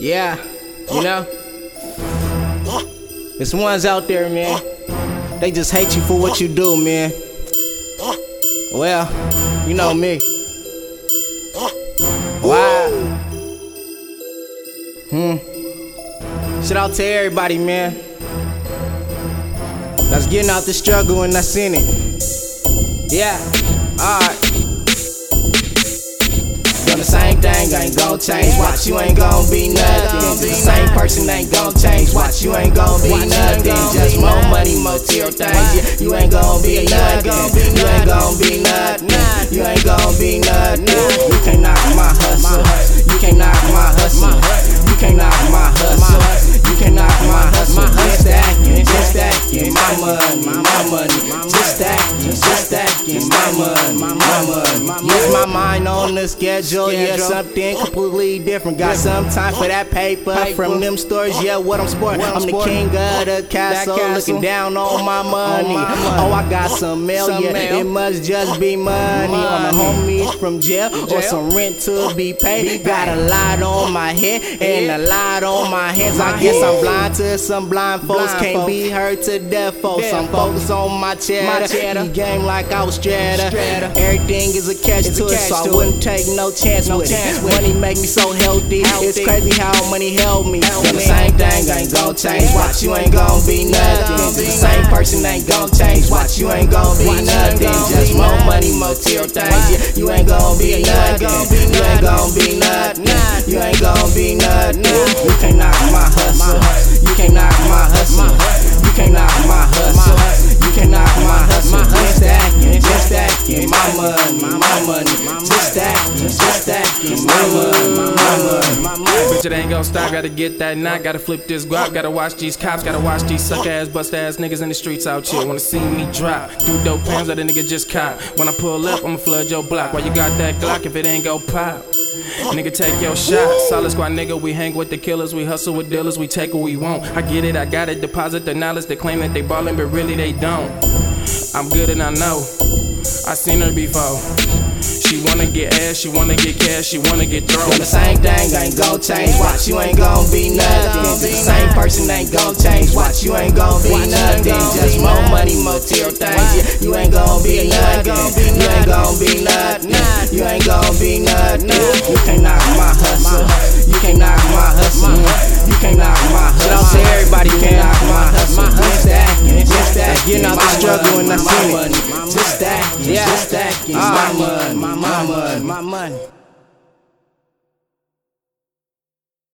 Yeah, you know? There's ones out there, man. They just hate you for what you do, man. Well, you know me. Why? Hmm. Shout out to everybody, man. That's getting out the struggle and that's in it. Yeah, alright. Thing, ain't gon' change. Watch, you ain't gon' be nothing. The same person ain't gon' change. Watch, you ain't gon' be nothing. Just more money, more tear things. Yeah, you ain't gon' be nothing. You ain't gon' be nothing. You ain't gon' be nothing. You can't knock my hustle. You can't knock my hustle. You can't knock my hustle. You can't knock my hustle. Just stacking, just stacking my money, my money. Just stacking, just my money, my money. Use my mind on the schedule. Yeah, something completely different. Got some time for that paper from them stores. Yeah, what I'm sporting. I'm the king of the castle, looking down on my money. Oh, I got some mail. Yeah, it must just be money. On the homies from jail or some rent to be paid. Got a lot on my head and a lot on my hands. I guess I'm blind to some blind folks. Can't be hurt to death, folks. I'm focused on my cheddar. Eat game like I was strata. Everything is a catch to it, so I wouldn't take no chance with it. Money make me so healthy. It's crazy how money held me. Doing the same thing ain't gon' change. Watch, you ain't gon' be nothing. The same person ain't gon' change. Watch, you ain't gon' be nothing. Just more money, more tear things. Yeah, you ain't gon' be nothing. You ain't gon' be nothing. You ain't gon' be nothing. You can't knock my hustle. Stacking my money, my money. Bitch, it ain't gon' stop, gotta get that knot, gotta flip this guap, gotta watch these cops, gotta watch these suck ass, bust ass niggas in the streets out here. Wanna see me drop, do dope pounds that a nigga just cop. When I pull up, I'ma flood your block. Why you got that Glock if it ain't go pop? Nigga, take your shot. Solid squad nigga, we hang with the killers, we hustle with dealers, we take what we want. I get it, I got it, deposit the knowledge, they claim that they ballin', but really they don't. I'm good and I know, I seen her before. She wanna get ass, she wanna get cash, she wanna get thrown. The same thing ain't gon' change. Watch, you ain't gon' be nothing. The same person ain't gon' change. Watch, you ain't gon' be nothing. Just more money, more tear things. Yeah, you ain't gon' be nothing. You ain't gon' be nothing. You ain't gon' be nothing. Again, I've been struggling, I seen it. Just stacking, just stacking. Ah. My money, my money, my money.